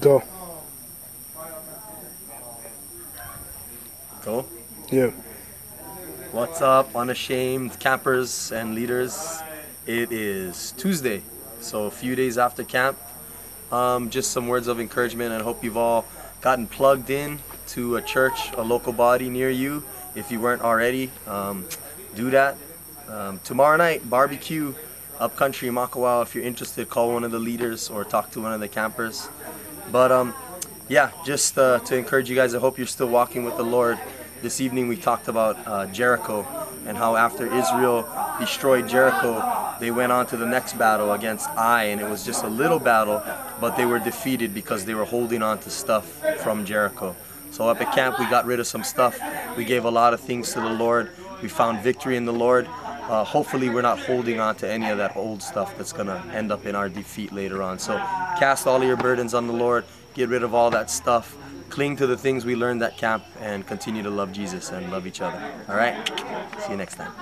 Go. Go. Yeah. What's up, unashamed campers and leaders? It is Tuesday, so a few days after camp. Um, just some words of encouragement, and I hope you've all gotten plugged in to a church, a local body near you. If you weren't already, um, do that. Um, tomorrow night, barbecue, upcountry Makawao. If you're interested, call one of the leaders or talk to one of the campers. But um, yeah, just uh, to encourage you guys, I hope you're still walking with the Lord. This evening we talked about uh, Jericho and how after Israel destroyed Jericho, they went on to the next battle against Ai, and it was just a little battle, but they were defeated because they were holding on to stuff from Jericho. So up at camp, we got rid of some stuff. We gave a lot of things to the Lord. We found victory in the Lord. Uh, hopefully, we're not holding on to any of that old stuff that's going to end up in our defeat later on. So cast all your burdens on the Lord. Get rid of all that stuff. Cling to the things we learned at camp and continue to love Jesus and love each other. All right? See you next time.